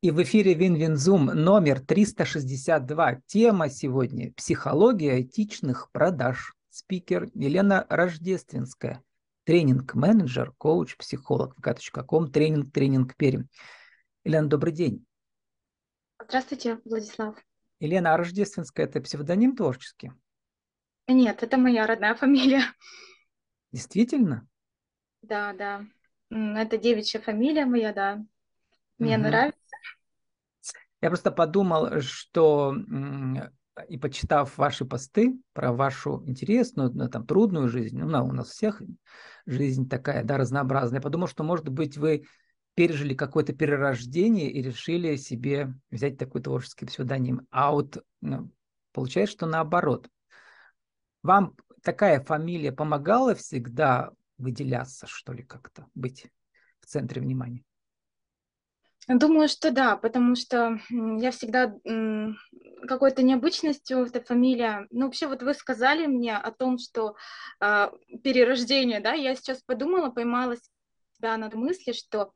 И в эфире Win-Win Zoom номер 362. Тема сегодня – психология этичных продаж. Спикер Елена Рождественская, тренинг-менеджер, коуч, психолог. vk.com, тренинг, тренинг Пермь. Елена, добрый день. Здравствуйте, Владислав. Елена, а Рождественская – это псевдоним творческий? Нет, это моя родная фамилия. Действительно? Да, да. Это девичья фамилия моя, да. Мне угу. нравится. Я просто подумал, что и почитав ваши посты про вашу интересную, ну, там, трудную жизнь, ну, у нас всех жизнь такая, да, разнообразная, я подумал, что, может быть, вы пережили какое-то перерождение и решили себе взять такой творческий псевдоним. А вот ну, получается, что наоборот. Вам такая фамилия помогала всегда выделяться, что ли, как-то, быть в центре внимания? Думаю, что да, потому что я всегда какой-то необычностью, эта фамилия. Ну, вообще, вот вы сказали мне о том, что э, перерождение, да, я сейчас подумала, поймалась себя на мысли, что,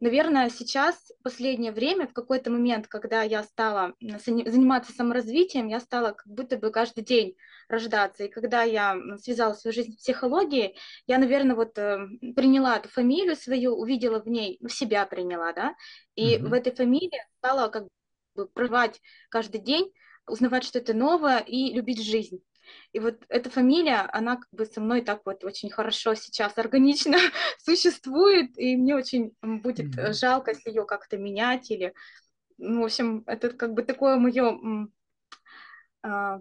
наверное, сейчас, в последнее время, в какой-то момент, когда я стала заниматься саморазвитием, я стала как будто бы каждый день рождаться. И когда я связала свою жизнь с психологией, я, наверное, вот э, приняла эту фамилию свою, увидела в ней, в себя приняла, да, и mm-hmm. в этой фамилии стала как бы проживать каждый день, узнавать что-то новое и любить жизнь. И вот эта фамилия, она как бы со мной так вот очень хорошо сейчас органично существует, и мне очень будет mm-hmm. жалко, если ее как-то менять или, ну, в общем, это как бы такое мое, а,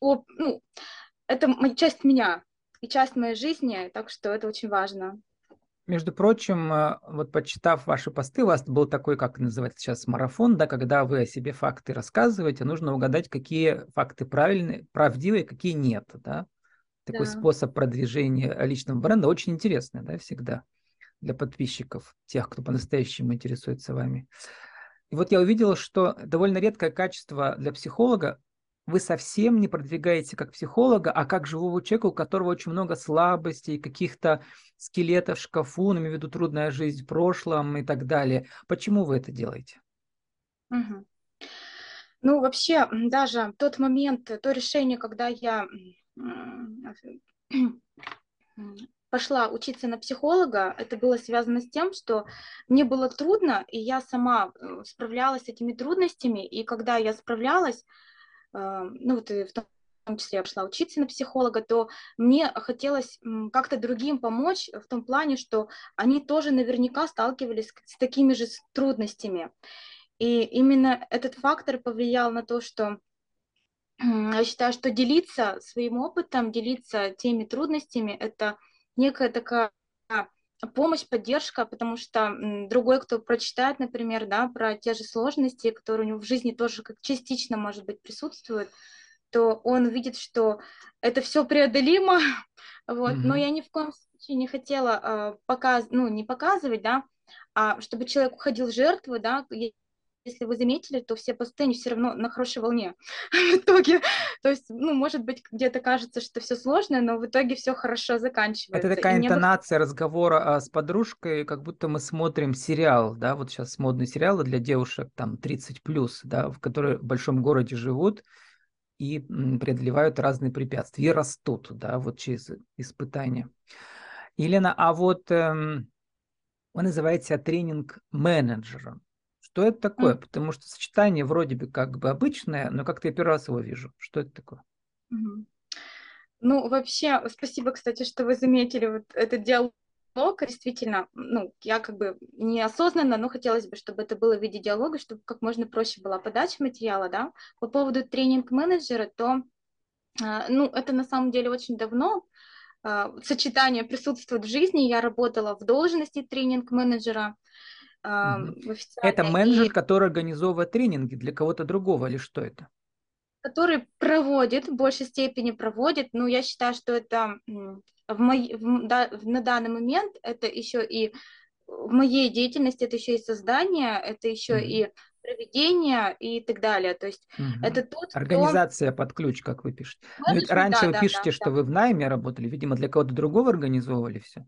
ну, это часть меня и часть моей жизни, так что это очень важно. Между прочим, э, вот почитав ваши посты, у вас был такой, как называется сейчас, марафон, да, когда вы о себе факты рассказываете, нужно угадать, какие факты правильные, правдивые, какие нет, да. Такой да. способ продвижения личного бренда очень интересный, да, всегда для подписчиков, тех, кто по-настоящему интересуется вами. И вот я увидел, что довольно редкое качество для психолога вы совсем не продвигаете как психолога, а как живого человека, у которого очень много слабостей, каких-то скелетов в шкафу, в виду трудная жизнь в прошлом и так далее. Почему вы это делаете? Угу. Ну, вообще, даже тот момент, то решение, когда я пошла учиться на психолога, это было связано с тем, что мне было трудно, и я сама э, справлялась с этими трудностями, и когда я справлялась, ну вот и в том числе я пошла учиться на психолога, то мне хотелось как-то другим помочь в том плане, что они тоже наверняка сталкивались с такими же трудностями. И именно этот фактор повлиял на то, что я считаю, что делиться своим опытом, делиться теми трудностями, это некая такая помощь, поддержка, потому что другой, кто прочитает, например, да, про те же сложности, которые у него в жизни тоже как частично, может быть, присутствуют, то он видит, что это все преодолимо, вот, mm-hmm. но я ни в коем случае не хотела э, показывать, ну, не показывать, да, а чтобы человек уходил в жертву, да, если вы заметили, то все посты, они все равно на хорошей волне в итоге. То есть, ну, может быть, где-то кажется, что все сложно, но в итоге все хорошо заканчивается. Это такая интонация бы... разговора а, с подружкой, как будто мы смотрим сериал, да, вот сейчас модные сериалы для девушек, там, 30+, плюс, да, в которые в большом городе живут и преодолевают разные препятствия, и растут, да, вот через испытания. Елена, а вот эм, вы называете себя тренинг-менеджером. Что это такое? Mm. Потому что сочетание вроде бы как бы обычное, но как-то я первый раз его вижу. Что это такое? Mm-hmm. Ну, вообще, спасибо, кстати, что вы заметили вот этот диалог. Действительно, ну, я как бы неосознанно, но хотелось бы, чтобы это было в виде диалога, чтобы как можно проще была подача материала, да. По поводу тренинг-менеджера, то, а, ну, это на самом деле очень давно, а, сочетание присутствует в жизни. Я работала в должности тренинг-менеджера, это менеджер, который организовывает тренинги для кого-то другого, или что это? Который проводит, в большей степени проводит, но я считаю, что это в мой, в, да, на данный момент это еще и в моей деятельности, это еще и создание, это еще mm-hmm. и проведение и так далее. То есть угу. это тот, Организация под ключ, как вы пишете. Но ведь раньше да, вы да, пишете, да, что да. вы в найме работали, видимо, для кого-то другого организовывали все.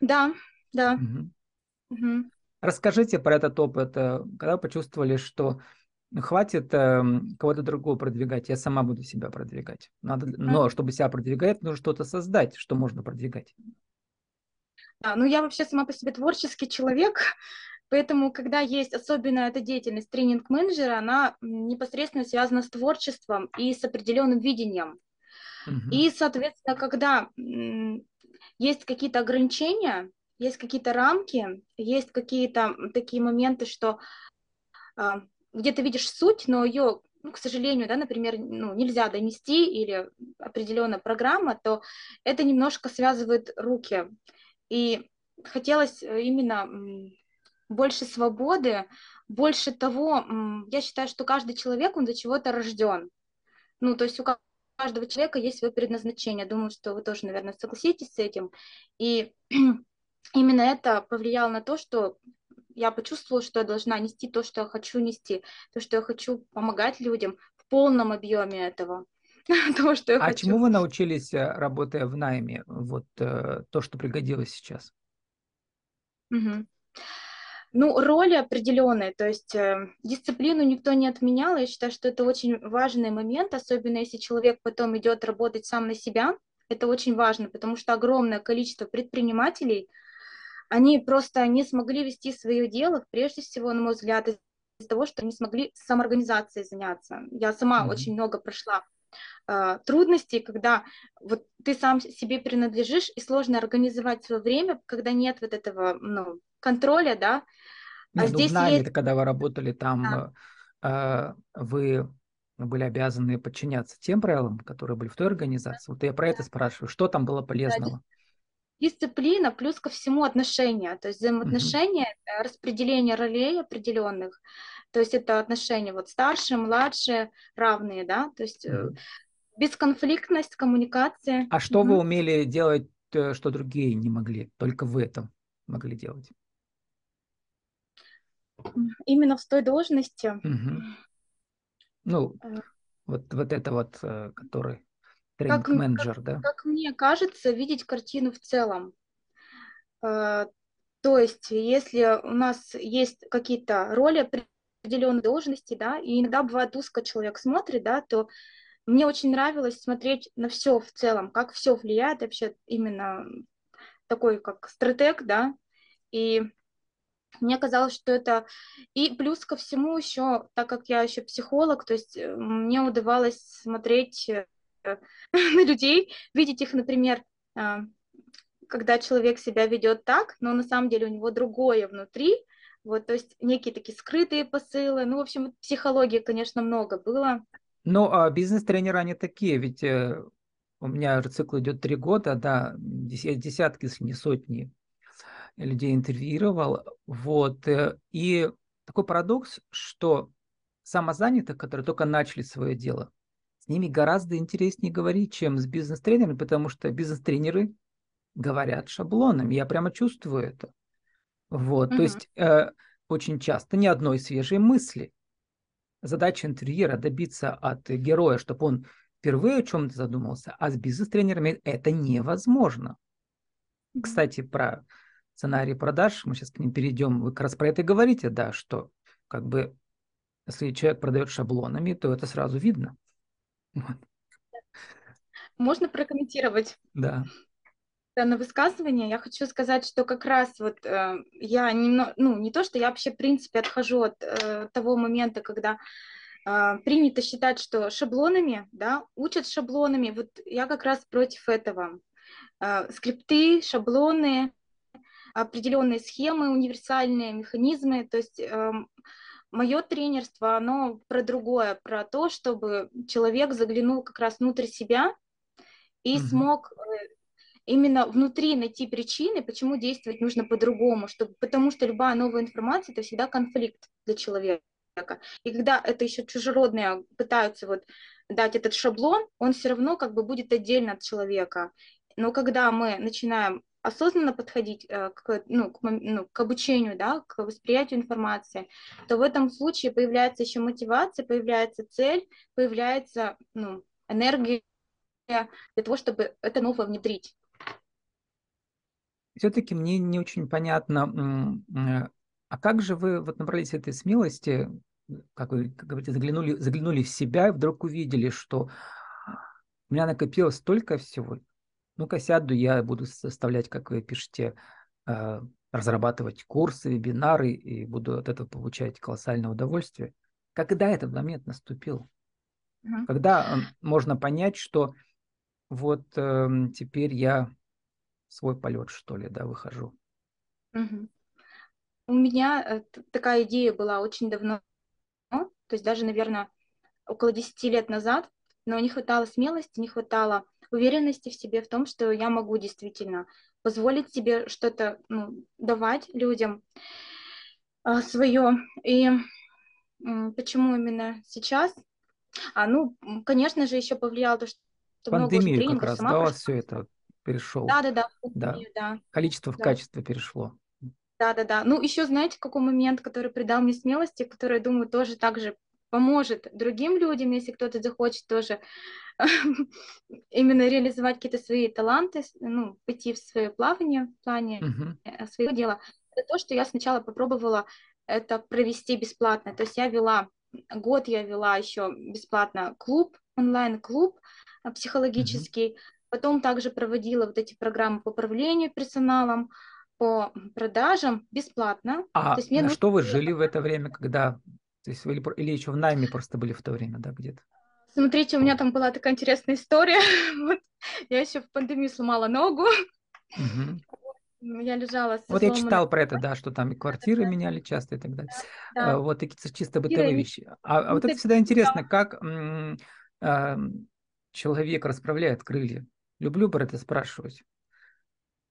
Да, да. Угу. Угу. Расскажите про этот опыт, э, когда вы почувствовали, что хватит э, кого-то другого продвигать, я сама буду себя продвигать. Надо, но чтобы себя продвигать, нужно что-то создать, что можно продвигать. Да, ну я вообще сама по себе творческий человек, поэтому когда есть особенно эта деятельность тренинг-менеджера, она непосредственно связана с творчеством и с определенным видением. Угу. И, соответственно, когда есть какие-то ограничения, есть какие-то рамки, есть какие-то такие моменты, что а, где ты видишь суть, но ее, ну, к сожалению, да, например, ну, нельзя донести или определенная программа, то это немножко связывает руки. И хотелось э, именно больше свободы, больше того, я считаю, что каждый человек, он для чего-то рожден. Ну, то есть у каждого человека есть свое предназначение. Думаю, что вы тоже, наверное, согласитесь с этим. И именно это повлияло на то, что я почувствовала, что я должна нести то, что я хочу нести, то, что я хочу помогать людям в полном объеме этого. то, что я а хочу. чему вы научились, э, работая в найме? Вот э, то, что пригодилось сейчас. Угу. Ну, роли определенные, то есть э, дисциплину никто не отменял. Я считаю, что это очень важный момент, особенно если человек потом идет работать сам на себя. Это очень важно, потому что огромное количество предпринимателей – они просто не смогли вести свое дело, прежде всего, на мой взгляд, из-за того, что не смогли самоорганизацией заняться. Я сама mm-hmm. очень много прошла э, трудностей, когда вот ты сам себе принадлежишь, и сложно организовать свое время, когда нет вот этого ну, контроля, да. А ну, здесь нами, есть... когда вы работали там, да. э, вы были обязаны подчиняться тем правилам, которые были в той организации. Вот я про это спрашиваю. Что там было полезного? Да, дисциплина плюс ко всему отношения, то есть взаимоотношения, mm-hmm. распределение ролей определенных, то есть это отношения вот старшие, младшие, равные, да, то есть mm-hmm. бесконфликтность, коммуникация. А что mm-hmm. вы умели делать, э, что другие не могли, только вы это могли делать? Именно в той должности. Mm-hmm. Ну, вот, вот это вот, который тренинг-менеджер, как, да? Как мне кажется, видеть картину в целом. Э, то есть, если у нас есть какие-то роли определенные должности, да, и иногда бывает узко человек смотрит, да, то мне очень нравилось смотреть на все в целом, как все влияет вообще именно такой как стратег, да, и мне казалось, что это... И плюс ко всему еще, так как я еще психолог, то есть э, мне удавалось смотреть э, на людей, видеть их, например, а, когда человек себя ведет так, но на самом деле у него другое внутри, вот, то есть некие такие скрытые посылы, ну, в общем, психологии, конечно, много было. Ну, а бизнес-тренеры, они такие, ведь э, у меня цикл идет три года, да, десятки, если не сотни людей интервьюировал, вот, э, и такой парадокс, что самозанятых, которые только начали свое дело, с ними гораздо интереснее говорить, чем с бизнес-тренерами, потому что бизнес-тренеры говорят шаблонами. Я прямо чувствую это. Вот, угу. то есть э, очень часто ни одной свежей мысли. Задача интервьюера добиться от героя, чтобы он впервые о чем-то задумался, а с бизнес-тренерами это невозможно. Кстати, про сценарий продаж, мы сейчас к ним перейдем, вы как раз про это говорите, да, что как бы если человек продает шаблонами, то это сразу видно. Можно прокомментировать? Да. Данное высказывание. Я хочу сказать, что как раз вот э, я немного, ну не то, что я вообще в принципе отхожу от э, того момента, когда э, принято считать, что шаблонами, да, учат шаблонами. Вот я как раз против этого. Э, скрипты, шаблоны, определенные схемы, универсальные механизмы. То есть э, Мое тренерство, оно про другое, про то, чтобы человек заглянул как раз внутрь себя и угу. смог э, именно внутри найти причины, почему действовать нужно по-другому, чтобы, потому что любая новая информация – это всегда конфликт для человека. И когда это еще чужеродные пытаются вот дать этот шаблон, он все равно как бы будет отдельно от человека. Но когда мы начинаем осознанно подходить э, к, ну, к, ну, к обучению, да, к восприятию информации, то в этом случае появляется еще мотивация, появляется цель, появляется ну, энергия для того, чтобы это новое внедрить. Все-таки мне не очень понятно, а А как же вы вот набрались этой смелости, как вы как говорите, заглянули, заглянули в себя и вдруг увидели, что у меня накопилось столько всего. Ну-ка сяду, я буду составлять, как вы пишете, э, разрабатывать курсы, вебинары и буду от этого получать колоссальное удовольствие. Когда этот момент наступил? Угу. Когда можно понять, что вот э, теперь я свой полет, что ли, да, выхожу? Угу. У меня э, такая идея была очень давно, то есть даже, наверное, около 10 лет назад, но не хватало смелости, не хватало уверенности в себе, в том, что я могу действительно позволить себе что-то ну, давать людям а, свое. И почему именно сейчас? А, ну, конечно же, еще повлияло то, что Пандемию много как раз, да, все это перешел. Да, да, да, да. да. Количество в да. качество перешло. Да, да, да. Ну, еще знаете, какой момент, который придал мне смелости, который, думаю, тоже так же поможет другим людям, если кто-то захочет тоже именно реализовать какие-то свои таланты, ну, пойти в свое плавание в плане uh-huh. своего дела. Это то, что я сначала попробовала это провести бесплатно. То есть я вела, год я вела еще бесплатно клуб, онлайн-клуб э, психологический, uh-huh. потом также проводила вот эти программы по управлению персоналом, по продажам бесплатно. А на что вы жили в это время, когда... То есть вы или, или еще в найме просто были в то время, да, где-то? Смотрите, у меня там была такая интересная история. вот, я еще в пандемию сломала ногу. Угу. Я лежала Вот я читал про это, да, что там и квартиры да, меняли часто и так далее. Да, да. Вот такие чисто бытовые вещи. А, а вот это всегда интересно, как м- э, человек расправляет крылья. Люблю про это спрашивать.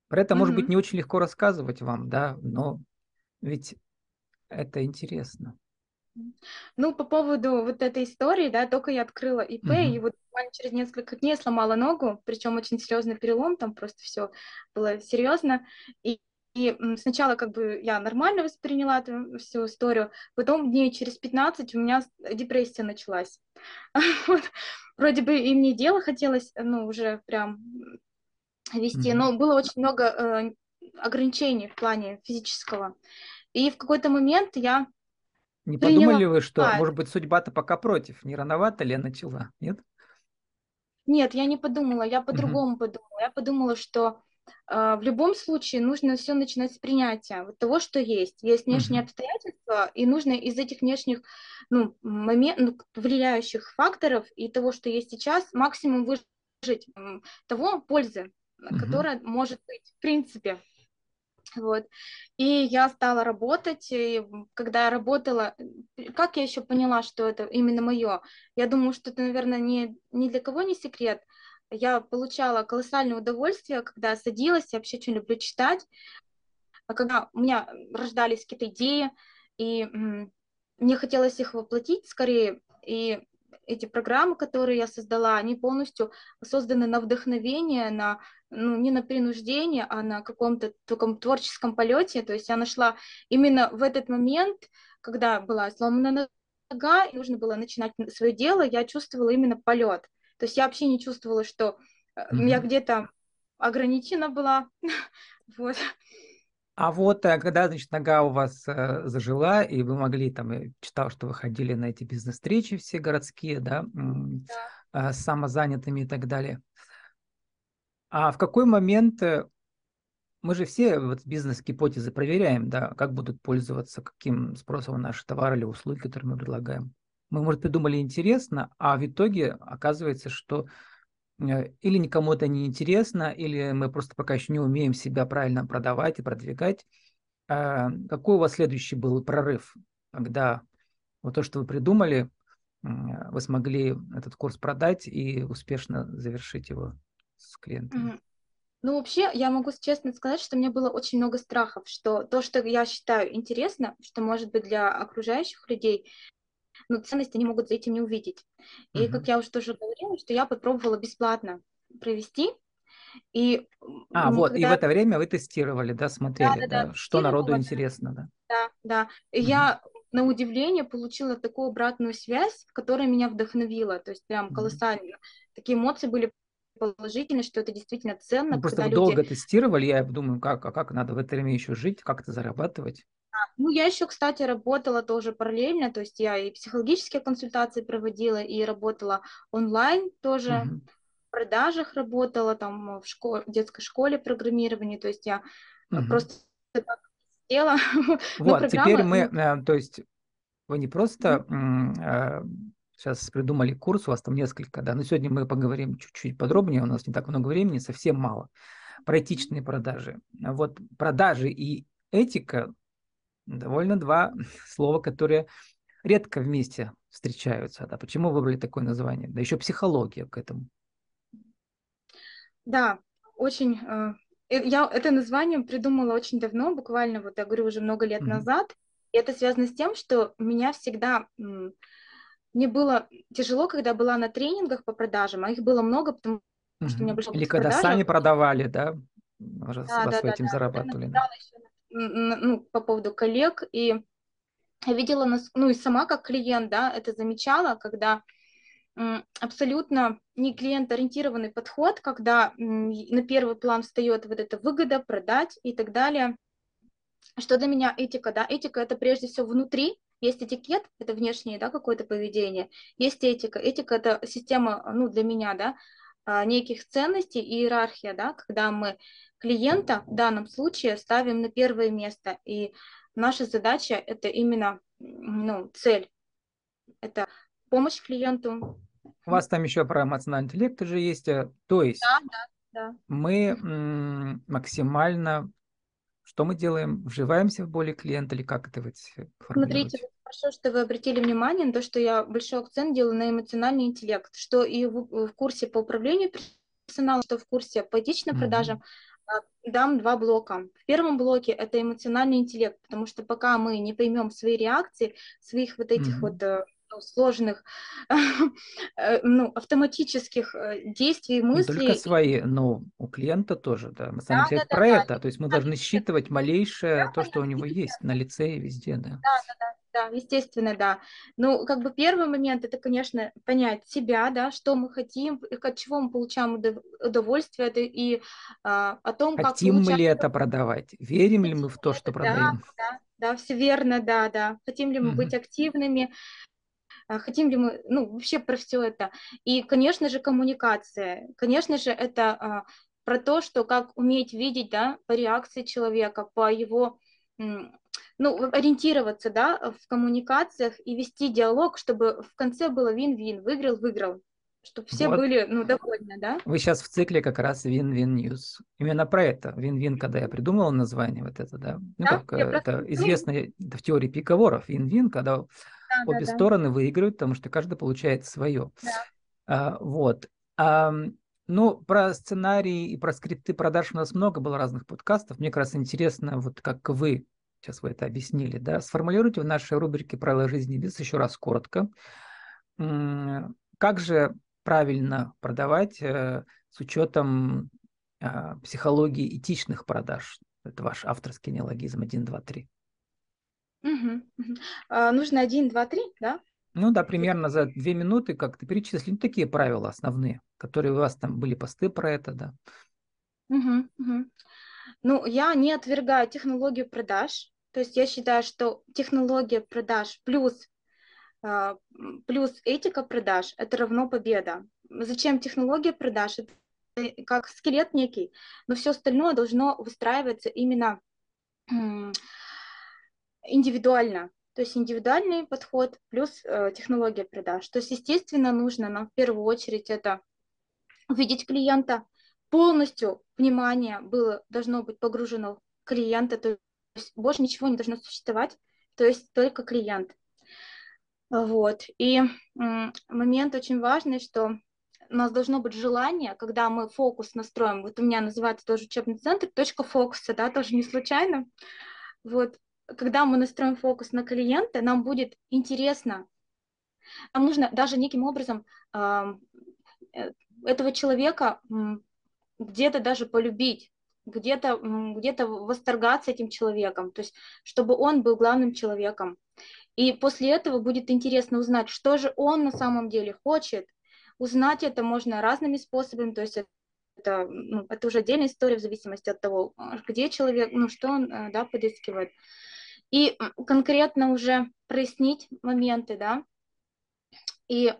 Про это, может быть, не очень легко рассказывать вам, да, но ведь это интересно. Ну, по поводу вот этой истории, да, только я открыла ИП, угу. и вот буквально через несколько дней сломала ногу, причем очень серьезный перелом, там просто все было серьезно. И, и сначала как бы я нормально восприняла эту всю историю, потом дней через 15 у меня депрессия началась. вот. Вроде бы и мне дело хотелось, ну, уже прям вести, mm-hmm. но было очень много э, ограничений в плане физического. И в какой-то момент я не приняла... подумали вы, что, может быть, судьба-то пока против? Не рановато ли начала? Нет? Нет, я не подумала, я по-другому mm-hmm. подумала. Я подумала, что э, в любом случае нужно все начинать с принятия вот того, что есть. Есть внешние mm-hmm. обстоятельства, и нужно из этих внешних ну, момент, ну, влияющих факторов и того, что есть сейчас, максимум выжить того пользы, угу. которая может быть в принципе. Вот. И я стала работать, и когда я работала, как я еще поняла, что это именно мое? Я думаю, что это, наверное, не, ни для кого не секрет. Я получала колоссальное удовольствие, когда садилась, я вообще очень люблю читать, а когда у меня рождались какие-то идеи, и мне хотелось их воплотить скорее, и эти программы, которые я создала, они полностью созданы на вдохновение, на, ну, не на принуждение, а на каком-то таком творческом полете. То есть я нашла именно в этот момент, когда была сломана нога, и нужно было начинать свое дело, я чувствовала именно полет. То есть я вообще не чувствовала, что mm-hmm. я где-то ограничена была. вот. А вот э, когда, значит, нога у вас э, зажила, и вы могли, там, я читал, что вы ходили на эти бизнес-встречи все городские, да, да. Э, с самозанятыми и так далее. А в какой момент э, мы же все вот бизнес-гипотезы проверяем, да, как будут пользоваться, каким спросом наши товары или услуги, которые мы предлагаем. Мы, может, придумали интересно, а в итоге оказывается, что Э, или никому это не интересно, или мы просто пока еще не умеем себя правильно продавать и продвигать. А какой у вас следующий был прорыв, когда вот то, что вы придумали, вы смогли этот курс продать и успешно завершить его с клиентами? Ну, вообще, я могу честно сказать, что мне было очень много страхов, что то, что я считаю интересно, что может быть для окружающих людей, но ценность они могут за этим не увидеть. И uh-huh. как я уже тоже говорила, что я попробовала бесплатно провести. И а, вот, и в это время вы тестировали, да, смотрели, да, да, да, что народу интересно, да? Да, да. Uh-huh. я на удивление получила такую обратную связь, которая меня вдохновила, то есть прям колоссально. Uh-huh. Такие эмоции были положительно, что это действительно ценно. Ну, просто люди... долго тестировали, я думаю, как, а как надо в это время еще жить, как это зарабатывать? Ну, я еще, кстати, работала тоже параллельно, то есть я и психологические консультации проводила, и работала онлайн тоже, угу. в продажах работала, там в, школе, в детской школе программирования, то есть я угу. просто сидела. Вот, теперь мы, ну то есть вы не просто сейчас придумали курс, у вас там несколько, да, но сегодня мы поговорим чуть-чуть подробнее, у нас не так много времени, совсем мало, про этичные продажи. Вот продажи и этика довольно два слова, которые редко вместе встречаются. Да? Почему выбрали такое название? Да еще психология к этому. Да, очень... Э, э, я это название придумала очень давно, буквально, вот я говорю, уже много лет mm-hmm. назад. И это связано с тем, что меня всегда мне было тяжело, когда была на тренингах по продажам, а их было много, потому что у меня большой Или когда продажи. сами продавали, да? Уже да, вас да, этим да, зарабатывали. Да. Ну, по поводу коллег, и я видела, ну и сама как клиент, да, это замечала, когда абсолютно не клиент-ориентированный подход, когда на первый план встает вот эта выгода, продать и так далее. Что для меня этика, да? Этика это прежде всего внутри, есть этикет, это внешнее, да, какое-то поведение. Есть этика. Этика – это система, ну, для меня, да, а, неких ценностей и иерархия, да, когда мы клиента в данном случае ставим на первое место. И наша задача – это именно, ну, цель. Это помощь клиенту. У вас там еще про эмоциональный интеллект уже есть. Э, то есть да, да, да. мы максимально что мы делаем? Вживаемся в боли клиента или как это вы Смотрите, хорошо, что вы обратили внимание на то, что я большой акцент делаю на эмоциональный интеллект, что и в, в курсе по управлению персоналом, что в курсе по этичным mm-hmm. продажам дам два блока. В первом блоке это эмоциональный интеллект, потому что пока мы не поймем свои реакции, своих вот этих mm-hmm. вот э, ну, сложных, э, ну, автоматических э, действий, мыслей. Не только свои, но у клиента тоже, да. Мы сами да, да, про да, это. Да. То есть мы должны считывать малейшее да, то, что у него есть на лице и везде, да. Да, да, да. Да, естественно, да. Ну, как бы первый момент это, конечно, понять себя, да, что мы хотим, от чего мы получаем удовольствие, это и а, о том, хотим как хотим мы ли это продавать, верим ли мы в то, что продаем. Да, да, да, все верно, да, да. Хотим ли мы угу. быть активными, хотим ли мы, ну, вообще про все это. И, конечно же, коммуникация. Конечно же, это а, про то, что как уметь видеть, да, по реакции человека, по его ну, ориентироваться, да, в коммуникациях и вести диалог, чтобы в конце было вин-вин, выиграл-выиграл, чтобы все вот. были, ну, довольны, да. Вы сейчас в цикле как раз вин-вин news. Именно про это. Вин-вин, когда я придумала название вот это, да. Ну, да? как я это просто... известно в теории переговоров. Вин-вин, когда да, обе да, стороны да. выигрывают, потому что каждый получает свое. Да. А, вот. А, ну, про сценарии и про скрипты продаж у нас много было разных подкастов. Мне как раз интересно, вот как вы, сейчас вы это объяснили, да, сформулируйте в нашей рубрике «Правила жизни без» еще раз коротко. Как же правильно продавать э, с учетом э, психологии этичных продаж? Это ваш авторский неологизм 1, 2, 3. Угу, угу. А, нужно 1, 2, 3, да? Ну да, примерно за две минуты как-то перечислить ну, такие правила основные, которые у вас там были посты про это, да. Угу, угу. Ну, я не отвергаю технологию продаж, то есть я считаю, что технология продаж плюс а, плюс этика продаж – это равно победа. Зачем технология продаж? Это как скелет некий, но все остальное должно выстраиваться именно индивидуально. То есть индивидуальный подход плюс э, технология продаж. То есть, естественно, нужно нам в первую очередь это увидеть клиента, полностью внимание было, должно быть погружено в клиента, то есть больше ничего не должно существовать, то есть только клиент. Вот. И момент очень важный, что у нас должно быть желание, когда мы фокус настроим, вот у меня называется тоже учебный центр, точка фокуса, да, тоже не случайно. Вот, когда мы настроим фокус на клиента, нам будет интересно. Нам нужно даже неким образом э, этого человека где-то даже полюбить, где-то где восторгаться этим человеком, то есть чтобы он был главным человеком. И после этого будет интересно узнать, что же он на самом деле хочет, узнать это можно разными способами, то есть это, ну, это уже отдельная история в зависимости от того, где человек, ну, что он, э, да, подыскивает. И конкретно уже прояснить моменты, да, и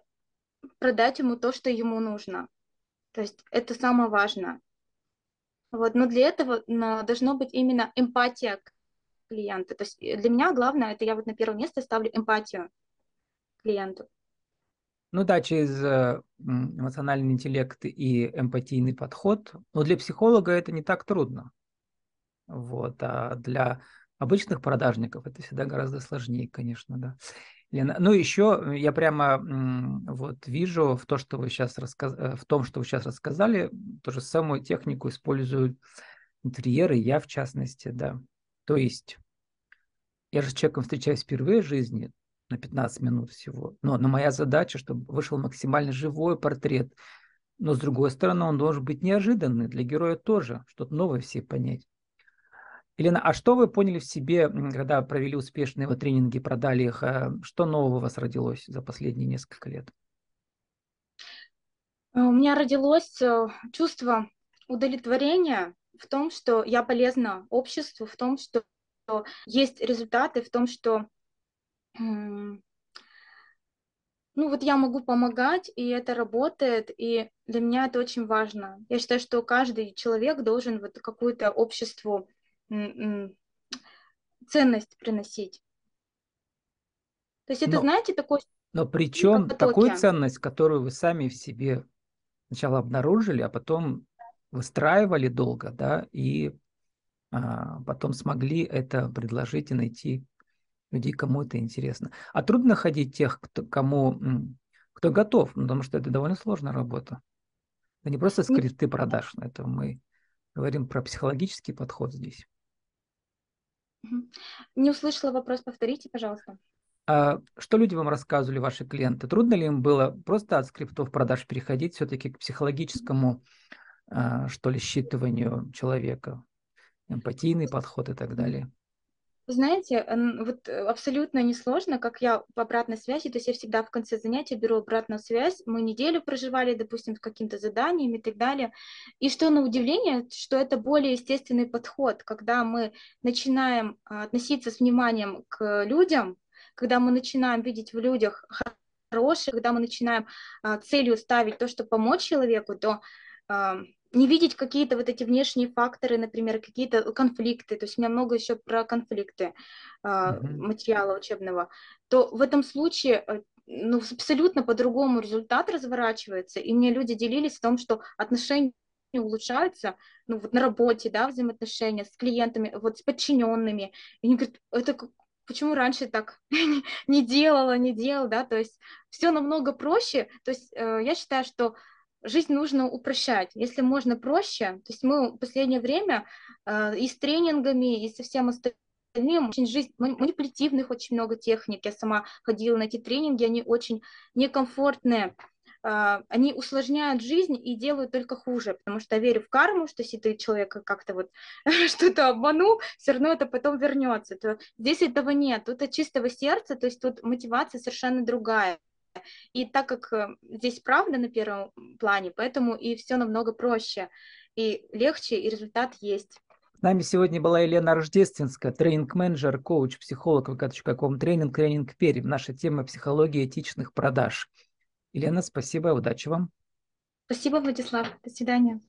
продать ему то, что ему нужно. То есть это самое важное. Вот, но для этого должно быть именно эмпатия клиента. То есть для меня главное, это я вот на первое место ставлю эмпатию клиенту. Ну да, через э, эмоциональный интеллект и эмпатийный подход. Но для психолога это не так трудно. Вот, а для обычных продажников это всегда гораздо сложнее, конечно, да. Лена, ну еще я прямо вот вижу в, то, что вы сейчас рассказ... Э, в том, что вы сейчас рассказали, ту же самую технику используют интерьеры, я в частности, да. То есть я же с человеком встречаюсь впервые в жизни, на 15 минут всего. Но, но моя задача, чтобы вышел максимально живой портрет. Но с другой стороны, он должен быть неожиданный для героя тоже, что-то новое все понять. Елена, а что вы поняли в себе, когда провели успешные вот тренинги, продали их? А что нового у вас родилось за последние несколько лет? Э, у меня родилось э, чувство удовлетворения в том, что я полезна обществу, в том, что есть результаты, в том, что ну вот я могу помогать, и это работает, и для меня это очень важно. Я считаю, что каждый человек должен вот какую-то обществу ценность приносить. То есть это, но, знаете, такой... Но причем такую ценность, которую вы сами в себе сначала обнаружили, а потом выстраивали долго, да, и а, потом смогли это предложить и найти людей, кому это интересно. А трудно находить тех, кто, кому, кто готов, ну, потому что это довольно сложная работа. Это не просто скрипты продаж, это мы говорим про психологический подход здесь. Не услышала вопрос, повторите, пожалуйста. А что люди вам рассказывали, ваши клиенты? Трудно ли им было просто от скриптов продаж переходить все-таки к психологическому, а, что ли, считыванию человека, эмпатийный подход и так далее? Знаете, вот э, абсолютно несложно, как я в обратной связи, то есть я всегда в конце занятия беру обратную связь, мы неделю проживали, допустим, с каким-то заданием и так далее, и что на удивление, что это более естественный подход, когда мы начинаем а, относиться с вниманием к людям, когда мы начинаем видеть в людях хорошее, когда мы начинаем а, целью ставить то, что помочь человеку, то не видеть какие-то вот эти внешние факторы, например, какие-то конфликты, то есть у меня много еще про конфликты mm-hmm. материала учебного, то в этом случае э, ну, абсолютно по-другому результат разворачивается, и мне люди делились в том, что отношения улучшаются, ну, вот на работе, да, взаимоотношения с клиентами, вот с подчиненными, и они говорят, это почему раньше так не делала, не делала, да, то есть все намного проще, то есть э, я считаю, что жизнь нужно упрощать. Если можно проще, то есть мы в последнее время э, и с тренингами, и со всем остальным, очень жизнь манипулятивных очень много техник. Я сама ходила на эти тренинги, они очень некомфортные. Uh, они усложняют жизнь и делают только хуже, потому что я верю в карму, что если ты человека как-то вот что-то обманул, все равно это потом вернется. То здесь этого нет, тут от чистого сердца, то есть тут мотивация совершенно другая. И так как э, здесь правда на первом плане, поэтому и все намного проще, и легче, и результат есть. С нами сегодня была Елена Рождественская, тренинг-менеджер, коуч, психолог vk.com, тренинг, тренинг Перьев. Наша тема психология этичных продаж. Елена, спасибо, удачи вам. Спасибо, Владислав. До свидания.